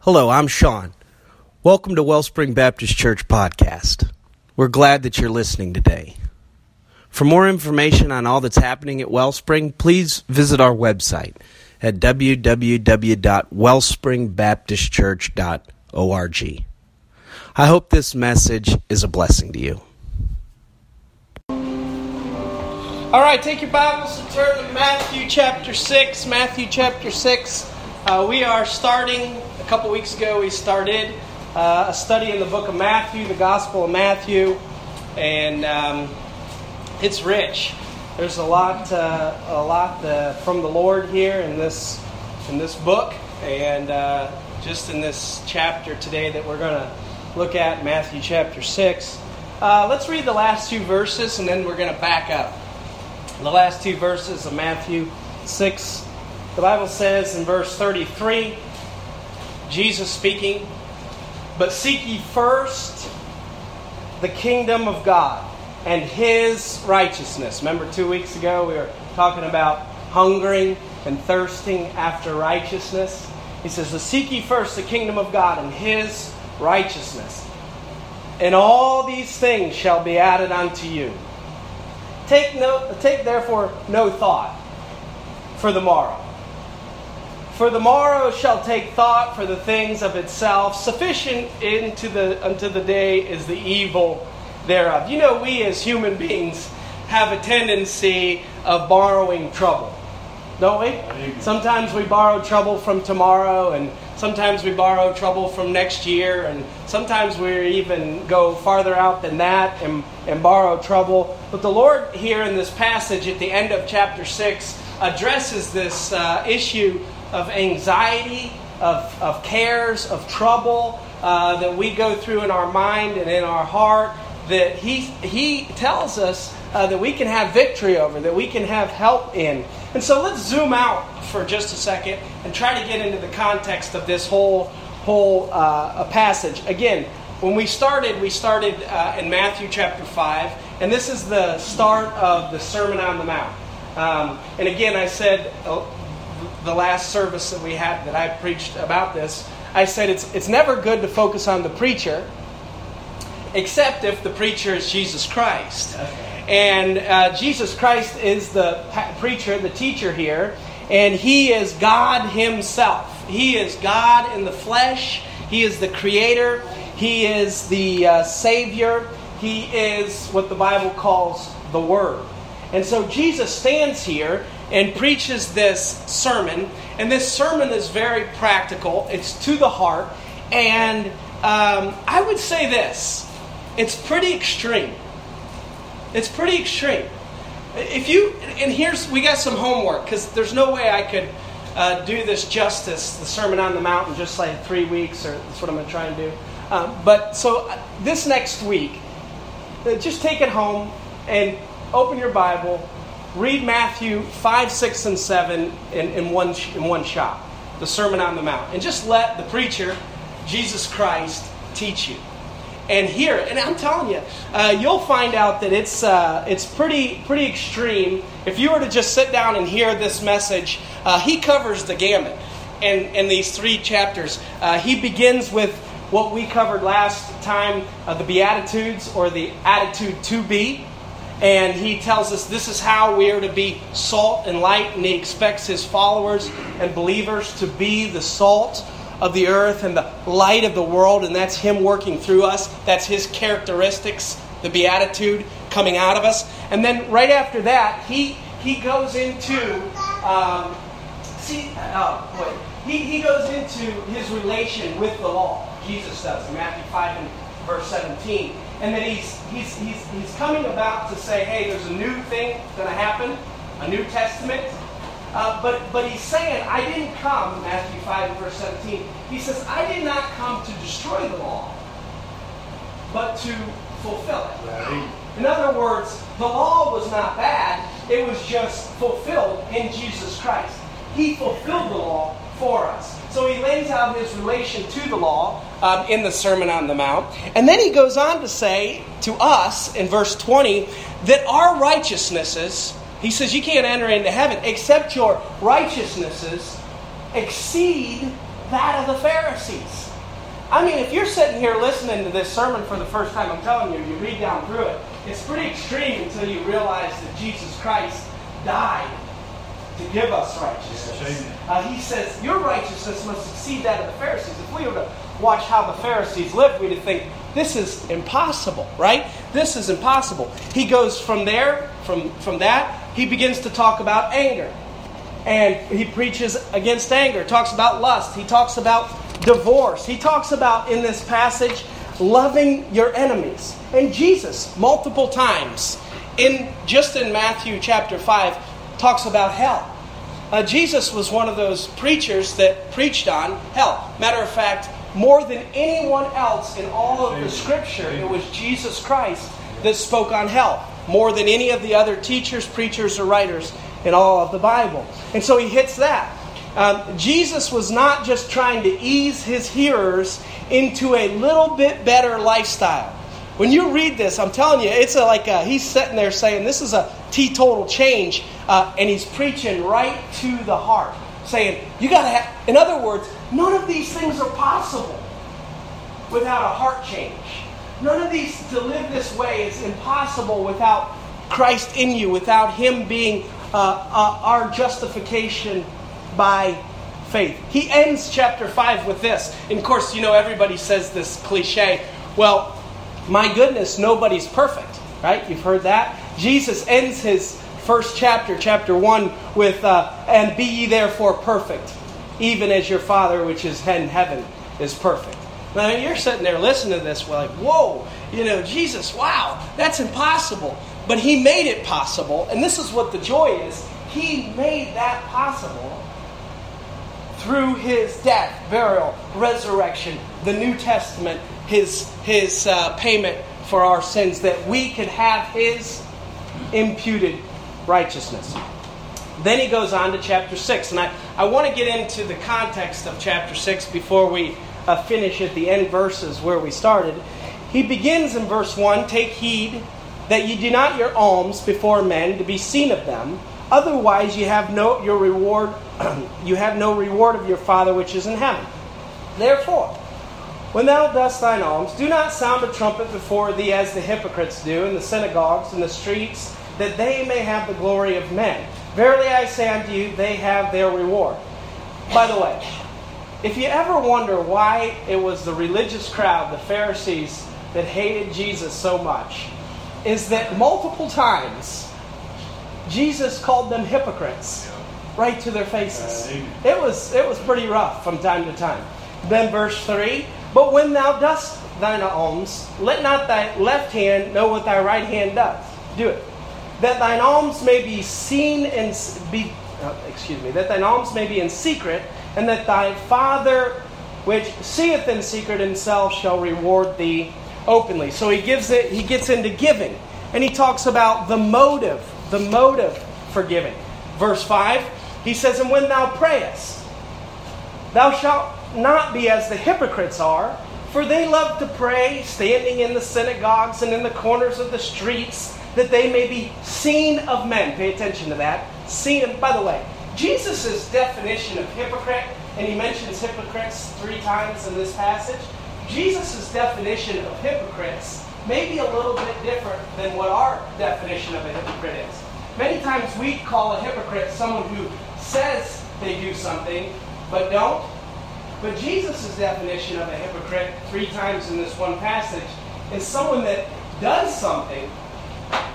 Hello, I'm Sean. Welcome to Wellspring Baptist Church Podcast. We're glad that you're listening today. For more information on all that's happening at Wellspring, please visit our website at www.wellspringbaptistchurch.org. I hope this message is a blessing to you. All right, take your Bibles and turn to Matthew chapter 6. Matthew chapter 6. Uh, we are starting, couple weeks ago, we started uh, a study in the book of Matthew, the Gospel of Matthew, and um, it's rich. There's a lot, uh, a lot uh, from the Lord here in this, in this book, and uh, just in this chapter today that we're going to look at, Matthew chapter 6. Uh, let's read the last two verses, and then we're going to back up the last two verses of Matthew 6. The Bible says in verse 33, Jesus speaking, But seek ye first the kingdom of God and his righteousness. Remember, two weeks ago we were talking about hungering and thirsting after righteousness. He says, "But seek ye first the kingdom of God and his righteousness, and all these things shall be added unto you. Take, no, take therefore no thought for the morrow. For the morrow shall take thought for the things of itself. Sufficient into the, unto the day is the evil thereof. You know, we as human beings have a tendency of borrowing trouble, don't we? Sometimes we borrow trouble from tomorrow, and sometimes we borrow trouble from next year, and sometimes we even go farther out than that and, and borrow trouble. But the Lord, here in this passage at the end of chapter 6, addresses this uh, issue of anxiety, of, of cares, of trouble uh, that we go through in our mind and in our heart. That he, he tells us uh, that we can have victory over, that we can have help in. And so let's zoom out for just a second and try to get into the context of this whole, whole uh, passage. Again, when we started, we started uh, in Matthew chapter 5, and this is the start of the Sermon on the Mount. Um, and again, I said uh, the last service that we had that I preached about this, I said it's, it's never good to focus on the preacher, except if the preacher is Jesus Christ. And uh, Jesus Christ is the preacher, the teacher here, and he is God himself. He is God in the flesh, he is the creator, he is the uh, savior, he is what the Bible calls the Word. And so Jesus stands here and preaches this sermon. And this sermon is very practical, it's to the heart. And um, I would say this it's pretty extreme. It's pretty extreme. If you, and here's, we got some homework because there's no way I could uh, do this justice, the Sermon on the Mount, in just like three weeks, or that's what I'm going to try and do. Um, but so uh, this next week, uh, just take it home and open your Bible, read Matthew 5, 6, and 7 in, in, one, in one shot, the Sermon on the Mount, and just let the preacher, Jesus Christ, teach you. And hear. And I'm telling you, uh, you'll find out that it's, uh, it's pretty, pretty extreme. If you were to just sit down and hear this message, uh, he covers the gamut in, in these three chapters. Uh, he begins with what we covered last time uh, the Beatitudes or the attitude to be and he tells us this is how we are to be salt and light, and he expects his followers and believers to be the salt of the earth and the light of the world, and that's him working through us. That's his characteristics, the beatitude coming out of us. And then right after that, he he goes into um, see, oh, wait. He, he goes into his relation with the law. Jesus does in Matthew five and verse seventeen and then he's, he's, he's, he's coming about to say, hey, there's a new thing going to happen, a New Testament. Uh, but, but he's saying, I didn't come, Matthew 5, verse 17. He says, I did not come to destroy the law, but to fulfill it. Right. In other words, the law was not bad, it was just fulfilled in Jesus Christ. He fulfilled the law for us. So he lays out his relation to the law um, in the Sermon on the Mount. And then he goes on to say to us in verse 20 that our righteousnesses, he says, you can't enter into heaven except your righteousnesses exceed that of the Pharisees. I mean, if you're sitting here listening to this sermon for the first time, I'm telling you, you read down through it, it's pretty extreme until you realize that Jesus Christ died to give us righteousness. Uh, he says, Your righteousness must exceed that of the Pharisees. If we were to watch how the Pharisees lived, we'd think, This is impossible, right? This is impossible. He goes from there, from, from that, he begins to talk about anger. And he preaches against anger, talks about lust, he talks about divorce. He talks about in this passage loving your enemies. And Jesus, multiple times, in just in Matthew chapter 5, talks about hell. Uh, Jesus was one of those preachers that preached on hell. Matter of fact, more than anyone else in all of the scripture, it was Jesus Christ that spoke on hell. More than any of the other teachers, preachers, or writers in all of the Bible. And so he hits that. Um, Jesus was not just trying to ease his hearers into a little bit better lifestyle. When you read this, I'm telling you, it's a, like a, he's sitting there saying, This is a teetotal change, uh, and he's preaching right to the heart, saying, You got to have, in other words, none of these things are possible without a heart change. None of these, to live this way, is impossible without Christ in you, without Him being uh, uh, our justification by faith. He ends chapter 5 with this. And of course, you know, everybody says this cliche well, my goodness, nobody's perfect, right? You've heard that. Jesus ends his first chapter, chapter 1, with, uh, and be ye therefore perfect, even as your Father which is in heaven is perfect. Now, you're sitting there listening to this, we're like, whoa, you know, Jesus, wow, that's impossible. But he made it possible, and this is what the joy is. He made that possible through his death, burial, resurrection, the New Testament, his, his uh, payment for our sins, that we could have his imputed righteousness. Then he goes on to chapter 6, and I, I want to get into the context of chapter 6 before we uh, finish at the end verses where we started. He begins in verse 1 Take heed that ye do not your alms before men to be seen of them Otherwise, you have no your reward. you have no reward of your Father which is in heaven. Therefore, when thou dost thine alms, do not sound a trumpet before thee as the hypocrites do in the synagogues and the streets, that they may have the glory of men. Verily I say unto you, they have their reward. By the way, if you ever wonder why it was the religious crowd, the Pharisees, that hated Jesus so much, is that multiple times Jesus called them hypocrites right to their faces. Uh, it was, it was pretty rough from time to time. Then, verse 3 But when thou dost thine alms, let not thy left hand know what thy right hand does. Do it. That thine alms may be seen and be, uh, excuse me, that thine alms may be in secret, and that thy Father which seeth in secret himself shall reward thee openly. So he gives it, he gets into giving. And he talks about the motive the motive for giving. Verse 5, he says, And when thou prayest, thou shalt not be as the hypocrites are, for they love to pray, standing in the synagogues and in the corners of the streets, that they may be seen of men. Pay attention to that. Seen, and by the way, Jesus' definition of hypocrite, and he mentions hypocrites three times in this passage. Jesus' definition of hypocrites may be a little bit different than what our definition of a hypocrite is. Many times we call a hypocrite someone who says they do something but don't. But Jesus' definition of a hypocrite, three times in this one passage, is someone that does something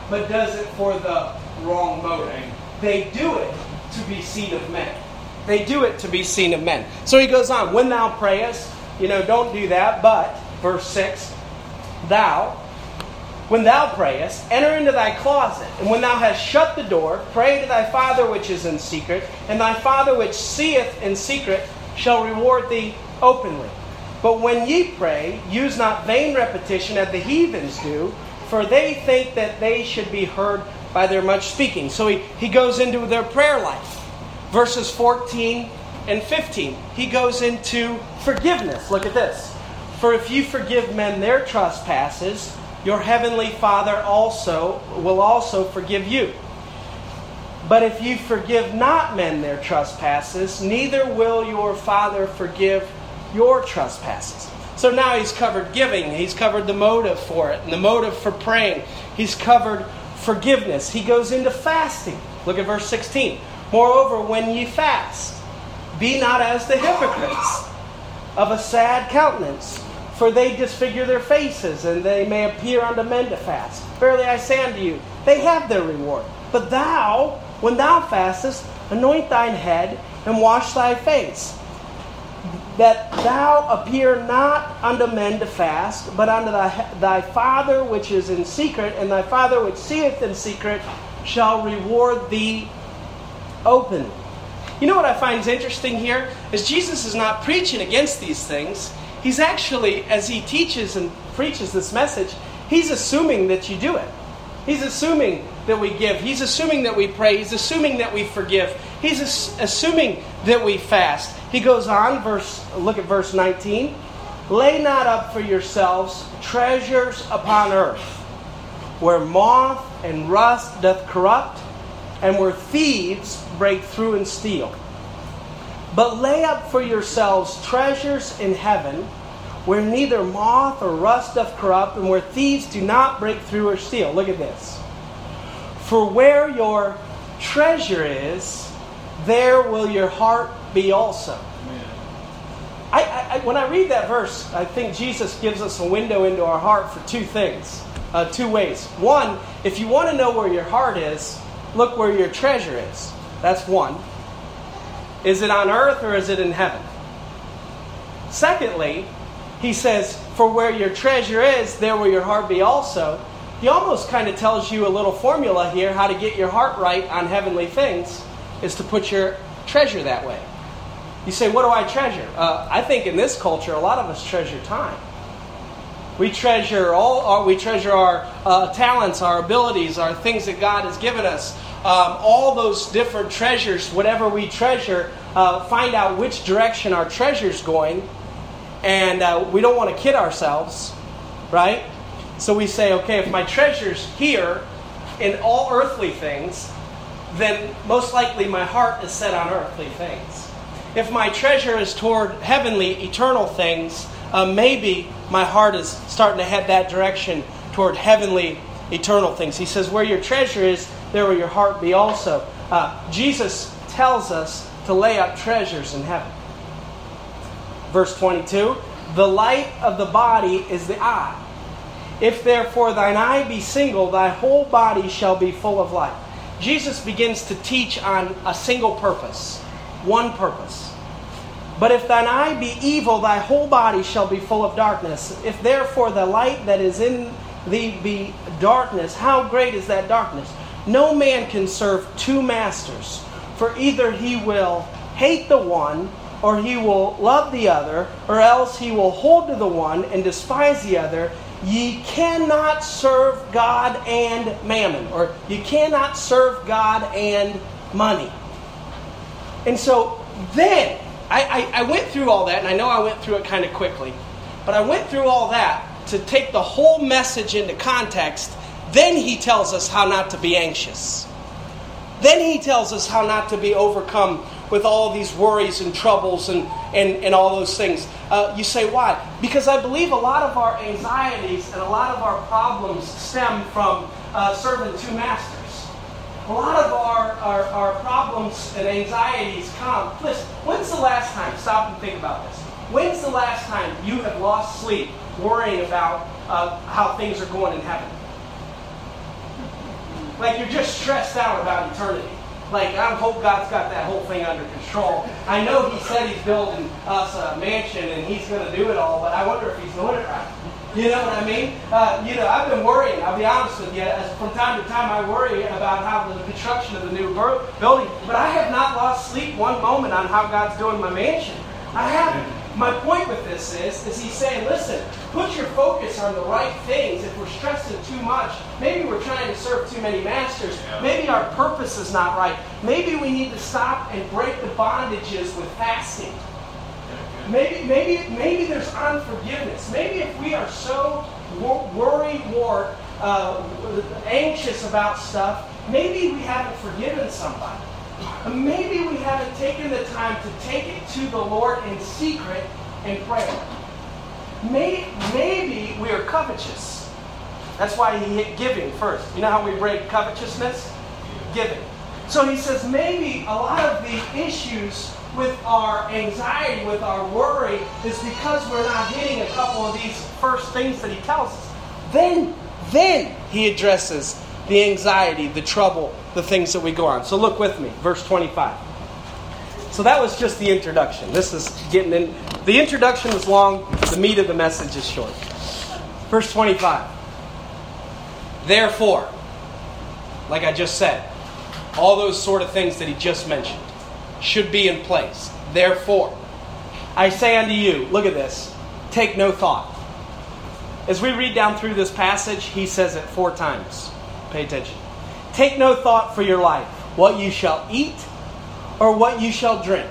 but does it for the wrong motive. They do it to be seen of men. They do it to be seen of men. So he goes on, when thou prayest, you know, don't do that, but, verse 6, thou, when thou prayest, enter into thy closet, and when thou hast shut the door, pray to thy Father which is in secret, and thy Father which seeth in secret shall reward thee openly. But when ye pray, use not vain repetition as the heathens do, for they think that they should be heard by their much speaking. So he, he goes into their prayer life. Verses 14 and 15. He goes into forgiveness. Look at this. For if you forgive men their trespasses, your heavenly Father also will also forgive you. But if you forgive not men their trespasses, neither will your Father forgive your trespasses. So now he's covered giving, he's covered the motive for it, and the motive for praying. He's covered forgiveness. He goes into fasting. Look at verse 16. Moreover, when ye fast, be not as the hypocrites of a sad countenance, for they disfigure their faces, and they may appear unto men to fast. Verily I say unto you, they have their reward. But thou, when thou fastest, anoint thine head and wash thy face, that thou appear not unto men to fast, but unto thy, thy Father which is in secret, and thy Father which seeth in secret shall reward thee openly. You know what I find is interesting here? Is Jesus is not preaching against these things. He's actually, as he teaches and preaches this message, he's assuming that you do it. He's assuming that we give. He's assuming that we pray. He's assuming that we forgive. He's assuming that we fast. He goes on, verse look at verse 19. Lay not up for yourselves treasures upon earth, where moth and rust doth corrupt, and where thieves break through and steal. But lay up for yourselves treasures in heaven, where neither moth or rust doth corrupt, and where thieves do not break through or steal. Look at this. For where your treasure is, there will your heart be also. I, I, when I read that verse, I think Jesus gives us a window into our heart for two things, uh, two ways. One, if you want to know where your heart is, look where your treasure is. That's one. Is it on earth or is it in heaven? Secondly, he says, For where your treasure is, there will your heart be also. He almost kind of tells you a little formula here how to get your heart right on heavenly things is to put your treasure that way. You say, What do I treasure? Uh, I think in this culture, a lot of us treasure time. We treasure all. Our, we treasure our uh, talents, our abilities, our things that God has given us um, all those different treasures, whatever we treasure, uh, find out which direction our treasure's going. And uh, we don't want to kid ourselves, right? So we say, okay, if my treasure's here in all earthly things, then most likely my heart is set on earthly things. If my treasure is toward heavenly, eternal things, uh, maybe my heart is starting to head that direction toward heavenly, eternal things. He says, Where your treasure is, there will your heart be also. Uh, Jesus tells us to lay up treasures in heaven. Verse 22 The light of the body is the eye. If therefore thine eye be single, thy whole body shall be full of light. Jesus begins to teach on a single purpose, one purpose. But if thine eye be evil, thy whole body shall be full of darkness. If therefore the light that is in thee be darkness, how great is that darkness? No man can serve two masters, for either he will hate the one, or he will love the other, or else he will hold to the one and despise the other. Ye cannot serve God and mammon, or you cannot serve God and money. And so then, I, I, I went through all that, and I know I went through it kind of quickly, but I went through all that to take the whole message into context then he tells us how not to be anxious. Then he tells us how not to be overcome with all these worries and troubles and, and, and all those things. Uh, you say, why? Because I believe a lot of our anxieties and a lot of our problems stem from uh, serving two masters. A lot of our, our, our problems and anxieties come. Listen, when's the last time, stop and think about this. When's the last time you have lost sleep worrying about uh, how things are going in heaven? Like you're just stressed out about eternity. Like I hope God's got that whole thing under control. I know He said He's building us a mansion and He's going to do it all, but I wonder if He's doing it right. You know what I mean? Uh, you know, I've been worrying. I'll be honest with you. As from time to time, I worry about how the construction of the new building. But I have not lost sleep one moment on how God's doing my mansion. I haven't. My point with this is, is he's saying, listen, put your focus on the right things. If we're stressing too much, maybe we're trying to serve too many masters. Maybe our purpose is not right. Maybe we need to stop and break the bondages with fasting. Maybe, maybe, maybe there's unforgiveness. Maybe if we are so worried, war, uh, anxious about stuff, maybe we haven't forgiven somebody. Maybe we haven't taken the time to take it to the Lord in secret in prayer. Maybe we are covetous. That's why he hit giving first. You know how we break covetousness? Giving. So he says maybe a lot of the issues with our anxiety, with our worry, is because we're not hitting a couple of these first things that he tells us. Then, then he addresses the anxiety, the trouble, the things that we go on. So look with me, verse 25. So that was just the introduction. This is getting in. The introduction is long, the meat of the message is short. Verse 25. Therefore, like I just said, all those sort of things that he just mentioned should be in place. Therefore, I say unto you, look at this, take no thought. As we read down through this passage, he says it four times. Pay attention. Take no thought for your life, what you shall eat or what you shall drink,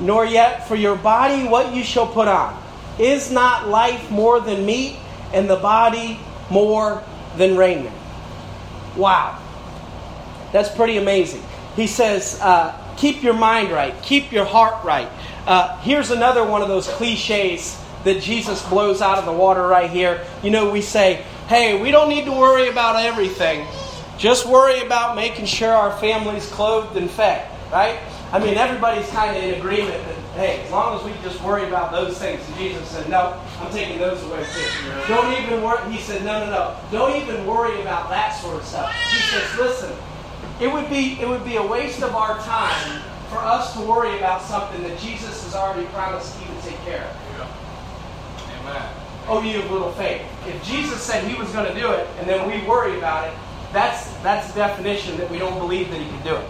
nor yet for your body what you shall put on. Is not life more than meat, and the body more than raiment? Wow. That's pretty amazing. He says, uh, keep your mind right, keep your heart right. Uh, here's another one of those cliches that Jesus blows out of the water right here. You know, we say, hey, we don't need to worry about everything. Just worry about making sure our family's clothed and fed, right? I mean, everybody's kind of in agreement that, hey, as long as we just worry about those things. And Jesus said, no, I'm taking those away too. Don't even worry. He said, no, no, no. Don't even worry about that sort of stuff. He says, listen, it would be it would be a waste of our time for us to worry about something that Jesus has already promised he would take care of. Yeah. Amen. Oh, you little faith. If Jesus said he was going to do it, and then we worry about it, that's that's the definition that we don't believe that he can do it.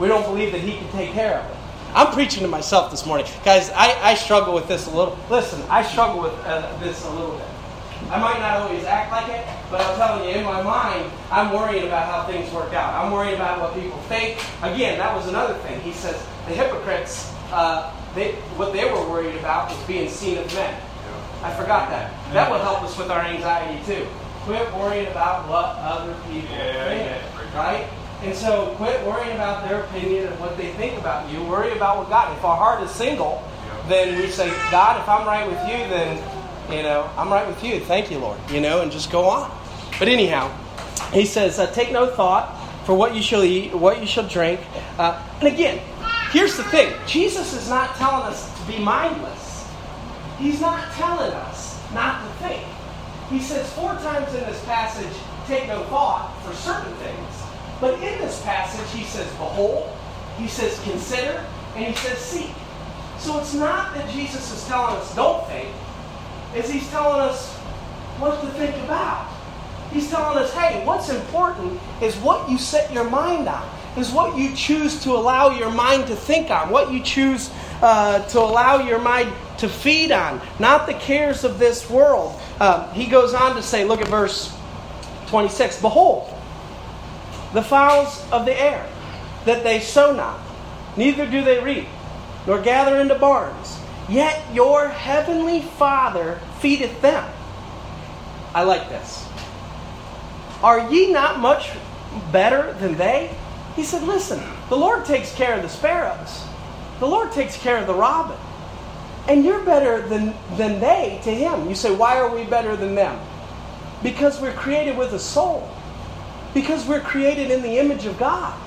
We don't believe that he can take care of it. I'm preaching to myself this morning, guys. I, I struggle with this a little. Listen, I struggle with uh, this a little bit. I might not always act like it, but I'm telling you, in my mind, I'm worrying about how things work out. I'm worried about what people think. Again, that was another thing. He says the hypocrites, uh, they, what they were worried about was being seen of men. I forgot that. That will help us with our anxiety too. Quit worrying about what other people think, right? And so quit worrying about their opinion and what they think about you. Worry about what God. If our heart is single, then we say, God, if I'm right with you, then you know, I'm right with you. Thank you, Lord. You know, and just go on. But anyhow, he says, uh, take no thought for what you shall eat, what you shall drink. Uh, and again, here's the thing Jesus is not telling us to be mindless, He's not telling us not to think. He says four times in this passage, take no thought for certain things. But in this passage, he says, behold, he says, consider, and he says, seek. So it's not that Jesus is telling us, don't think is he's telling us what to think about. He's telling us, hey, what's important is what you set your mind on, is what you choose to allow your mind to think on, what you choose uh, to allow your mind to feed on, not the cares of this world. Uh, he goes on to say, look at verse 26 Behold, the fowls of the air, that they sow not, neither do they reap, nor gather into barns Yet your heavenly Father feedeth them. I like this. Are ye not much better than they? He said, Listen, the Lord takes care of the sparrows, the Lord takes care of the robin. And you're better than, than they to Him. You say, Why are we better than them? Because we're created with a soul, because we're created in the image of God.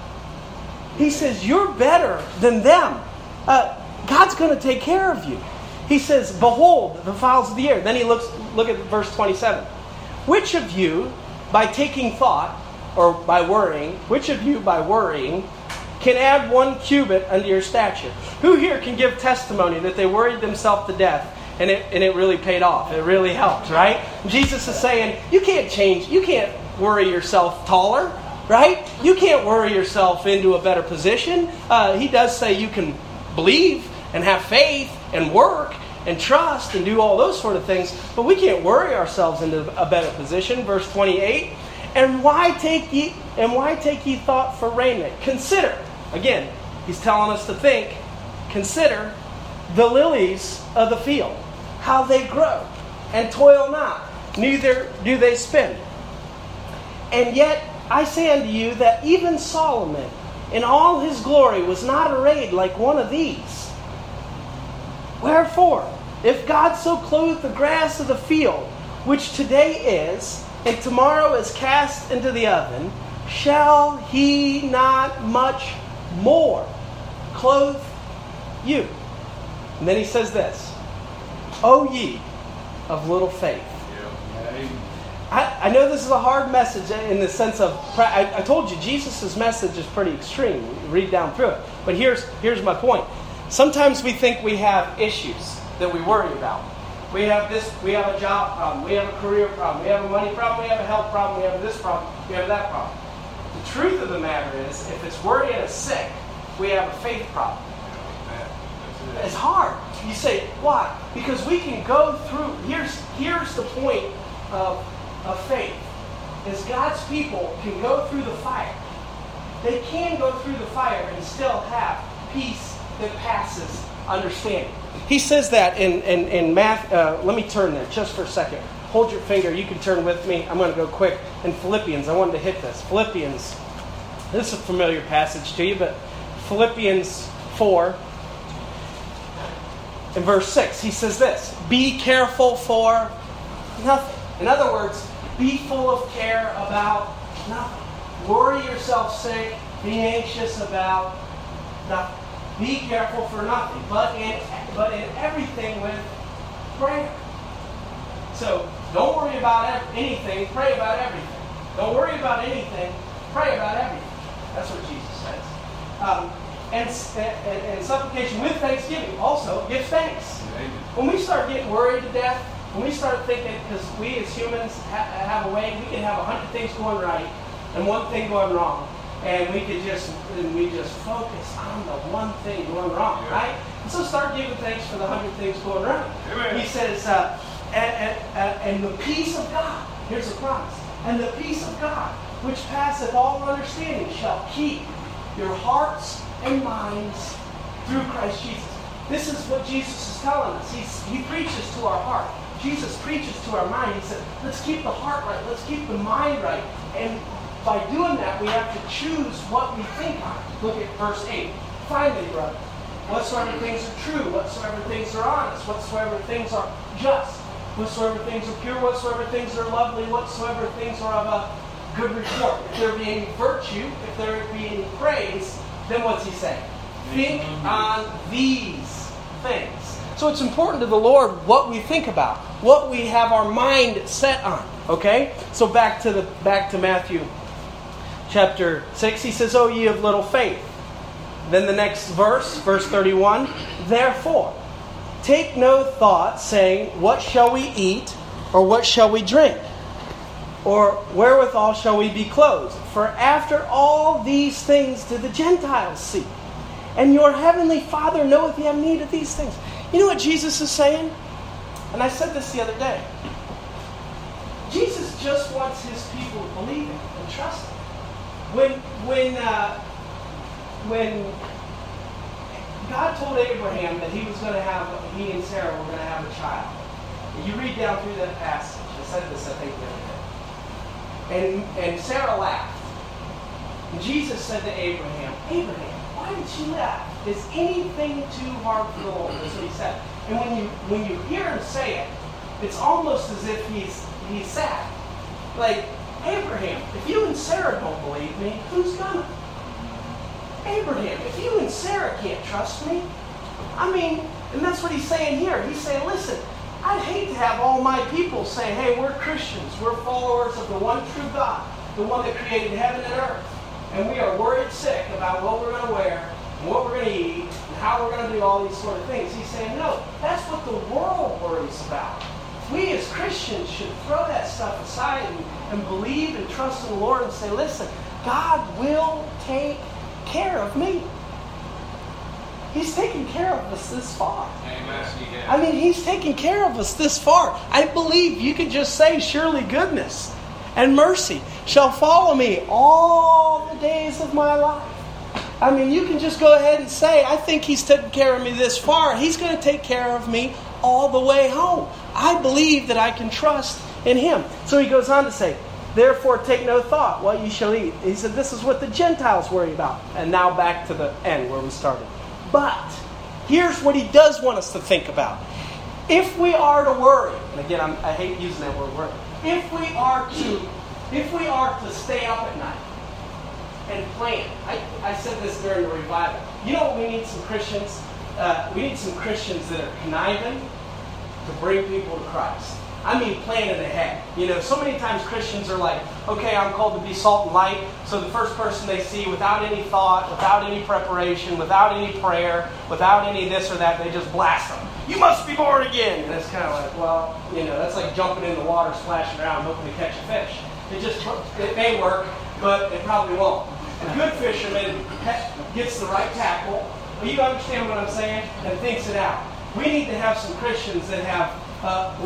He says, You're better than them. Uh, God's going to take care of you. He says, Behold, the fowls of the air. Then he looks, look at verse 27. Which of you, by taking thought, or by worrying, which of you, by worrying, can add one cubit unto your stature? Who here can give testimony that they worried themselves to death and it, and it really paid off? It really helped, right? Jesus is saying, you can't change, you can't worry yourself taller, right? You can't worry yourself into a better position. Uh, he does say you can believe and have faith and work and trust and do all those sort of things, but we can't worry ourselves into a better position. Verse 28 And why take ye and why take ye thought for raiment? Consider, again, he's telling us to think, consider the lilies of the field, how they grow, and toil not, neither do they spin. And yet I say unto you that even Solomon in all his glory was not arrayed like one of these. Wherefore, if God so clothed the grass of the field, which today is, and tomorrow is cast into the oven, shall he not much more clothe you? And then he says this O ye of little faith. I, I know this is a hard message in the sense of, I, I told you, Jesus' message is pretty extreme. Read down through it. But here's, here's my point. Sometimes we think we have issues that we worry about. We have this, we have a job problem, we have a career problem, we have a money problem, we have a health problem, we have this problem, we have that problem. The truth of the matter is, if it's worrying us sick, we have a faith problem. It's hard. You say, why? Because we can go through, here's, here's the point of of faith is God's people can go through the fire. They can go through the fire and still have peace that passes understanding. He says that in, in, in math. Uh, let me turn there just for a second. Hold your finger. You can turn with me. I'm going to go quick. In Philippians, I wanted to hit this. Philippians, this is a familiar passage to you, but Philippians 4, in verse 6, he says this Be careful for nothing. In other words, be full of care about nothing. Worry yourself sick. Be anxious about nothing. Be careful for nothing, but in but in everything with prayer. So don't worry about anything. Pray about everything. Don't worry about anything. Pray about everything. That's what Jesus says. Um, and, and, and supplication with thanksgiving. Also, give thanks. When we start getting worried to death, when we start thinking, because we as humans ha- have a way, we can have a hundred things going right and one thing going wrong, and we could just and we just focus on the one thing going wrong, yeah. right? And so start giving thanks for the hundred things going right. Amen. He says, uh, and, and, and the peace of God. Here's a promise. And the peace of God, which passeth all understanding, shall keep your hearts and minds through Christ Jesus. This is what Jesus is telling us. He's, he preaches to our heart. Jesus preaches to our mind. He said, let's keep the heart right. Let's keep the mind right. And by doing that, we have to choose what we think on. Look at verse 8. Finally, brother, whatsoever things are true, whatsoever things are honest, whatsoever things are just, whatsoever things are pure, whatsoever things are lovely, whatsoever things are of a good report. If there be any virtue, if there be any praise, then what's he saying? Think on these things. So it's important to the Lord what we think about, what we have our mind set on. Okay? So back to the back to Matthew chapter 6, he says, "Oh ye of little faith." Then the next verse, verse 31, "Therefore, take no thought saying, what shall we eat or what shall we drink?" Or wherewithal shall we be clothed? For after all these things do the Gentiles seek. And your heavenly Father knoweth ye have need of these things. You know what Jesus is saying? And I said this the other day. Jesus just wants his people to believe and trust him. When when uh, when God told Abraham that he was going to have he and Sarah were going to have a child. You read down through that passage. I said this, I think, the. And and Sarah laughed. And Jesus said to Abraham, Abraham, why did you laugh? Is anything too hard for the Lord? That's what he said. And when you when you hear him say it, it's almost as if he's he's sad. Like, Abraham, if you and Sarah don't believe me, who's gonna? Abraham, if you and Sarah can't trust me, I mean, and that's what he's saying here. He's saying, listen, I'd hate to have all my people say, hey, we're Christians, we're followers of the one true God, the one that created heaven and earth, and we are worried sick about what we're going to wear and what we're going to eat, and how we're going to do all these sort of things. He's saying, no, that's what the world worries about. We as Christians should throw that stuff aside and, and believe and trust in the Lord and say, listen, God will take care of me. He's taken care of us this far. Amen. I mean, He's taken care of us this far. I believe you could just say, Surely goodness and mercy shall follow me all the days of my life. I mean, you can just go ahead and say, I think he's taken care of me this far. He's going to take care of me all the way home. I believe that I can trust in him. So he goes on to say, Therefore, take no thought what you shall eat. He said, This is what the Gentiles worry about. And now back to the end where we started. But here's what he does want us to think about. If we are to worry, and again, I'm, i hate using that word worry. If we are to, if we are to stay up at night and plan, I, I said this during the revival. You know we need some Christians? Uh, we need some Christians that are conniving to bring people to Christ. I mean, planning ahead. You know, so many times Christians are like, okay, I'm called to be salt and light. So the first person they see, without any thought, without any preparation, without any prayer, without any this or that, they just blast them. You must be born again. And it's kind of like, well, you know, that's like jumping in the water, splashing around, hoping to catch a fish. It just, it may work, but it probably won't. A good fisherman gets the right tackle. But you understand what I'm saying? And thinks it out. We need to have some Christians that have uh,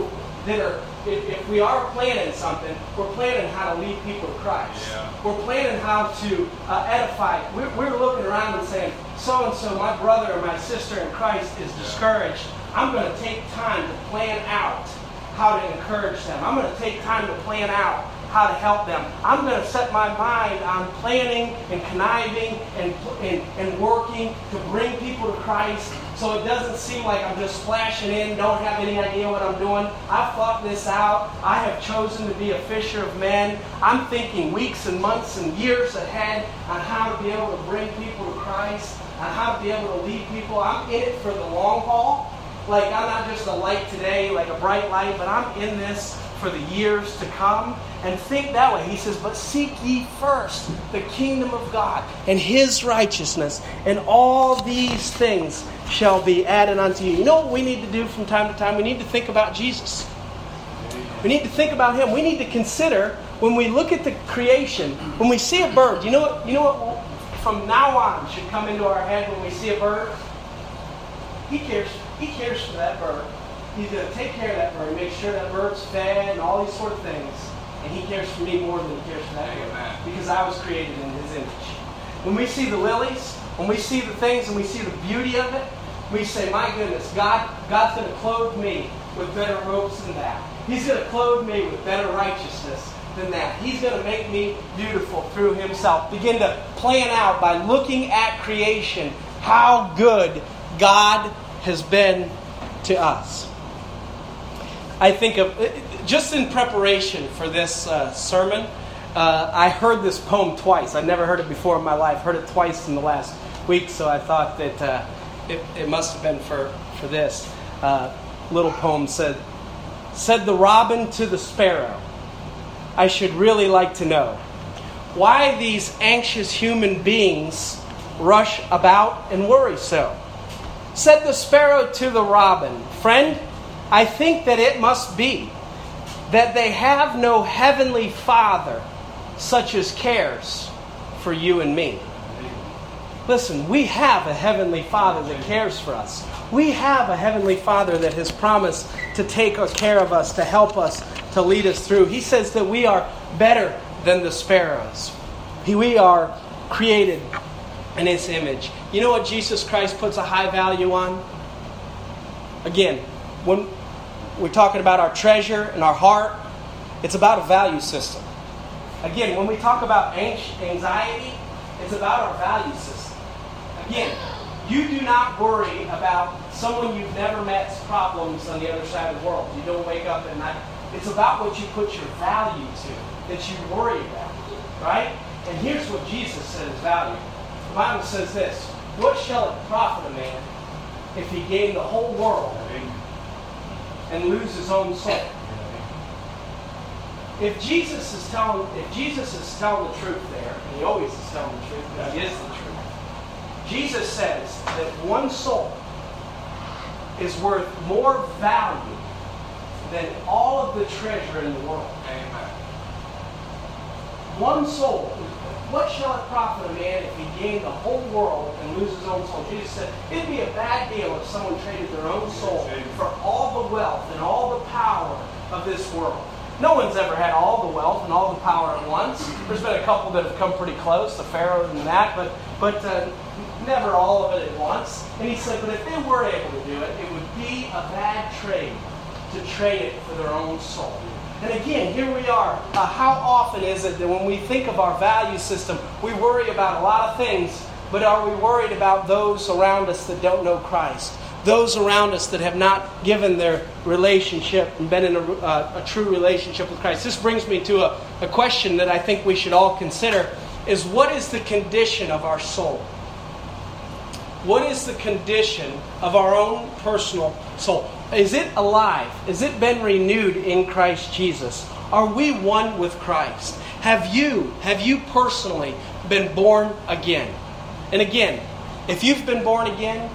that are, if, if, we are planning something, we're planning how to lead people to Christ. Yeah. We're planning how to uh, edify. We're, we're, looking around and saying, so and so, my brother or my sister in Christ is discouraged. I'm going to take time to plan out how to encourage them. I'm going to take time to plan out how to help them. I'm going to set my mind on planning and conniving and, and, and working to bring people to Christ so it doesn't seem like I'm just flashing in, don't have any idea what I'm doing. I've thought this out. I have chosen to be a fisher of men. I'm thinking weeks and months and years ahead on how to be able to bring people to Christ, on how to be able to lead people. I'm in it for the long haul. Like, I'm not just a light today, like a bright light, but I'm in this for the years to come. And think that way. He says, But seek ye first the kingdom of God and his righteousness, and all these things shall be added unto you. You know what we need to do from time to time? We need to think about Jesus. We need to think about him. We need to consider when we look at the creation, when we see a bird, you know what you know what from now on should come into our head when we see a bird? He cares he cares for that bird. He's going to take care of that bird, make sure that bird's fed and all these sort of things. And he cares for me more than he cares for that bird. Because I was created in his image. When we see the lilies, when we see the things and we see the beauty of it, we say, My goodness, God, God's going to clothe me with better robes than that. He's going to clothe me with better righteousness than that. He's going to make me beautiful through Himself. Begin to plan out by looking at creation how good God has been to us. I think of, just in preparation for this uh, sermon, uh, I heard this poem twice. I'd never heard it before in my life. Heard it twice in the last week, so I thought that uh, it, it, must have been for, for this. Uh, little poem said, Said the robin to the sparrow, I should really like to know why these anxious human beings rush about and worry so. Said the sparrow to the robin, Friend, I think that it must be that they have no heavenly Father such as cares for you and me. Listen, we have a heavenly Father that cares for us. We have a heavenly Father that has promised to take care of us, to help us, to lead us through. He says that we are better than the sparrows. We are created in His image. You know what Jesus Christ puts a high value on? Again, when we're talking about our treasure and our heart, it's about a value system. Again, when we talk about anxiety, it's about our value system. Again, you do not worry about someone you've never met's problems on the other side of the world. You don't wake up at night. It's about what you put your value to that you worry about, right? And here's what Jesus said value. The Bible says this What shall it profit a man if he gain the whole world and lose his own soul? If Jesus is telling if Jesus is telling the truth there, and he always is telling the truth because he is the truth, Jesus says that one soul is worth more value than all of the treasure in the world. Amen. One soul what shall it profit a man if he gain the whole world and lose his own soul? Jesus said, it'd be a bad deal if someone traded their own soul for all the wealth and all the power of this world. No one's ever had all the wealth and all the power at once. There's been a couple that have come pretty close, the Pharaoh and that, but but uh, never all of it at once. And he said, but if they were able to do it, it would be a bad trade to trade it for their own soul. And again, here we are. Uh, how often is it that when we think of our value system, we worry about a lot of things, but are we worried about those around us that don't know Christ? Those around us that have not given their relationship and been in a, uh, a true relationship with Christ. This brings me to a, a question that I think we should all consider is what is the condition of our soul? What is the condition of our own personal soul? Is it alive? Has it been renewed in Christ Jesus? Are we one with Christ? Have you, have you personally been born again? And again, if you've been born again,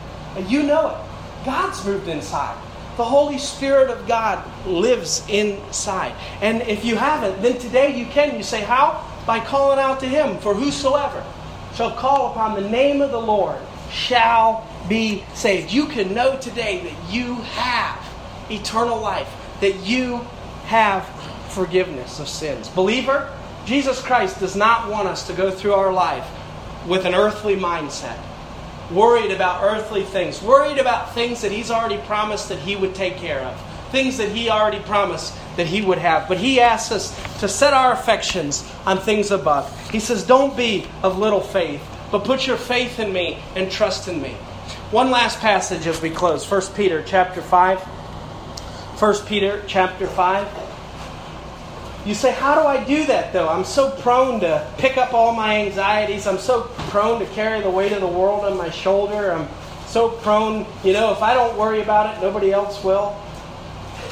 you know it. God's moved inside. The Holy Spirit of God lives inside. And if you haven't, then today you can. You say, How? By calling out to Him. For whosoever shall call upon the name of the Lord shall be saved. You can know today that you have eternal life, that you have forgiveness of sins. Believer, Jesus Christ does not want us to go through our life with an earthly mindset, worried about earthly things, worried about things that He's already promised that He would take care of, things that He already promised that He would have. But He asks us to set our affections on things above. He says, Don't be of little faith but put your faith in me and trust in me. One last passage as we close 1 Peter chapter 5. 1 Peter chapter 5. You say, How do I do that though? I'm so prone to pick up all my anxieties. I'm so prone to carry the weight of the world on my shoulder. I'm so prone, you know, if I don't worry about it, nobody else will.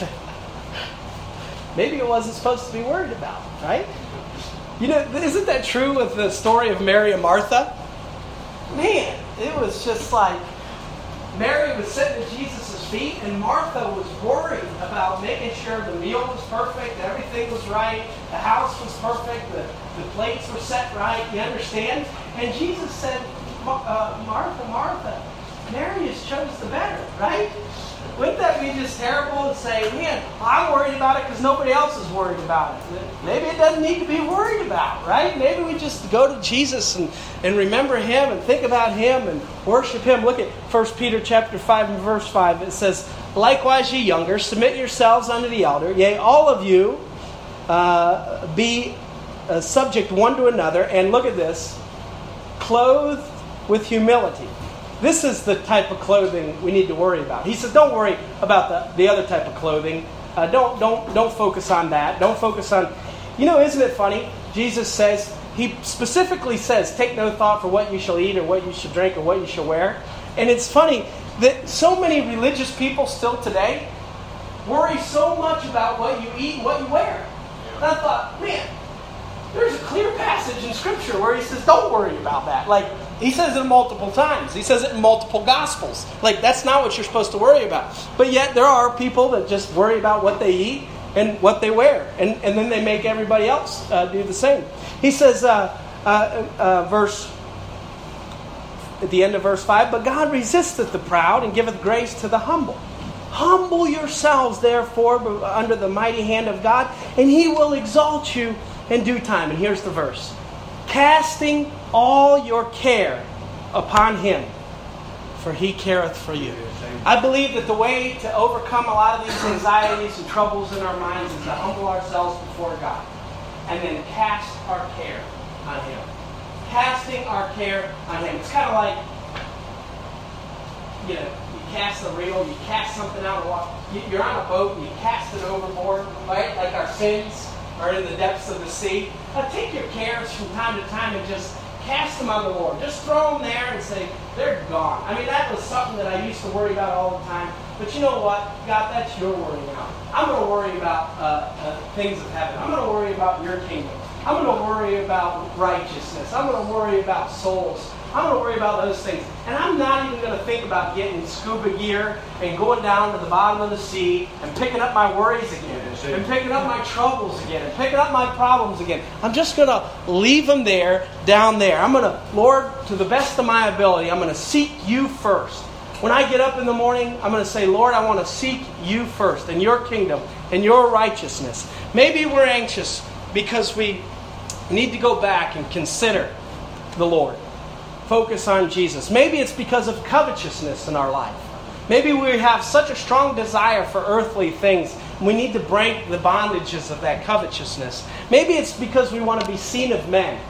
Maybe it wasn't supposed to be worried about, right? You know, isn't that true with the story of Mary and Martha? Man, it was just like Mary was sitting at Jesus' feet, and Martha was worried about making sure the meal was perfect, everything was right, the house was perfect, the, the plates were set right. You understand? And Jesus said, uh, Martha, Martha, Mary has chose the better, right? Wouldn't that be just terrible to say, man, I'm worried about it because nobody else is worried about it? Maybe it doesn't need to be worried about, right? Maybe we just go to Jesus and, and remember Him and think about Him and worship Him. Look at 1 Peter chapter 5 and verse 5. It says, Likewise, ye younger, submit yourselves unto the elder. Yea, all of you uh, be uh, subject one to another. And look at this clothed with humility this is the type of clothing we need to worry about. He says, don't worry about the, the other type of clothing. Uh, don't, don't, don't focus on that. Don't focus on. You know, isn't it funny? Jesus says, He specifically says, take no thought for what you shall eat or what you shall drink or what you shall wear. And it's funny that so many religious people still today worry so much about what you eat and what you wear. And I thought, man, there's a clear passage in Scripture where he says, don't worry about that. Like, he says it multiple times. He says it in multiple gospels. Like, that's not what you're supposed to worry about. But yet, there are people that just worry about what they eat and what they wear. And, and then they make everybody else uh, do the same. He says, uh, uh, uh verse, at the end of verse 5, but God resisteth the proud and giveth grace to the humble. Humble yourselves, therefore, under the mighty hand of God, and he will exalt you in due time. And here's the verse casting all your care upon him, for he careth for you. I believe that the way to overcome a lot of these anxieties and troubles in our minds is to humble ourselves before God and then cast our care on him. Casting our care on him. It's kind of like, you know, you cast a reel, you cast something out of water. You're on a boat and you cast it overboard, right? Like our sins are in the depths of the sea. Now take your cares from time to time and just cast them on the Lord. Just throw them there and say, they're gone. I mean, that was something that I used to worry about all the time. But you know what? God, that's your worry now. I'm going to worry about uh, uh, things of heaven. I'm going to worry about your kingdom. I'm going to worry about righteousness. I'm going to worry about souls. I'm going to worry about those things. And I'm not even going to think about getting scuba gear and going down to the bottom of the sea and picking up my worries again and picking up my troubles again and picking up my problems again. I'm just going to leave them there, down there. I'm going to, Lord, to the best of my ability, I'm going to seek you first. When I get up in the morning, I'm going to say, Lord, I want to seek you first and your kingdom and your righteousness. Maybe we're anxious because we need to go back and consider the Lord focus on Jesus. Maybe it's because of covetousness in our life. Maybe we have such a strong desire for earthly things We need to break the bondages of that covetousness. Maybe it's because we want to be seen of men.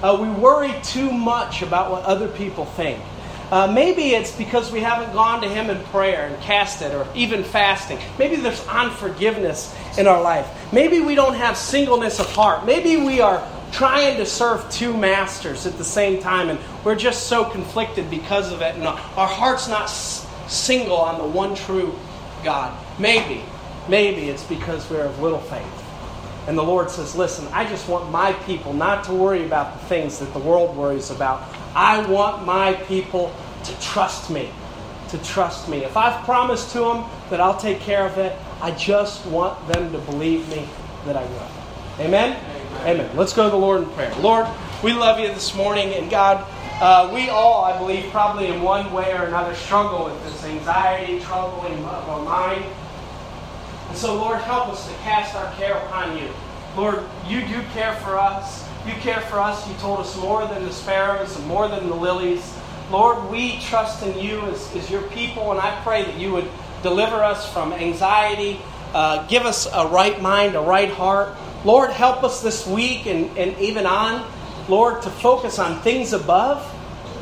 Uh, we worry too much about what other people think. Uh, maybe it's because we haven't gone to Him in prayer and casted or even fasting. Maybe there's unforgiveness in our life. Maybe we don't have singleness of heart. Maybe we are trying to serve two masters at the same time and we're just so conflicted because of it and our heart's not single on the one true God. Maybe, maybe it's because we're of little faith. And the Lord says, Listen, I just want my people not to worry about the things that the world worries about. I want my people to trust me. To trust me. If I've promised to them that I'll take care of it, I just want them to believe me that I will. Amen. Amen. Let's go to the Lord in prayer. Lord, we love you this morning, and God, uh, we all, I believe, probably in one way or another struggle with this anxiety, troubling of our mind. And so, Lord, help us to cast our care upon you. Lord, you do care for us. You care for us. You told us more than the sparrows and more than the lilies. Lord, we trust in you as, as your people, and I pray that you would deliver us from anxiety, uh, give us a right mind, a right heart. Lord, help us this week and, and even on, Lord, to focus on things above,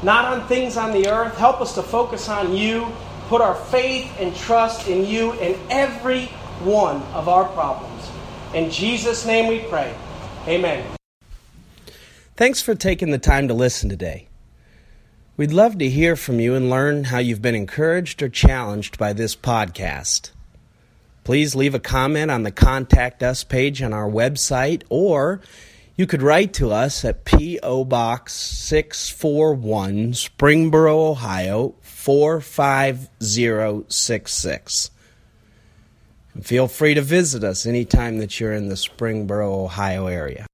not on things on the earth. Help us to focus on you, put our faith and trust in you in every one of our problems. In Jesus' name we pray. Amen. Thanks for taking the time to listen today. We'd love to hear from you and learn how you've been encouraged or challenged by this podcast. Please leave a comment on the Contact Us page on our website, or you could write to us at P.O. Box 641, Springboro, Ohio 45066. And feel free to visit us anytime that you're in the Springboro, Ohio area.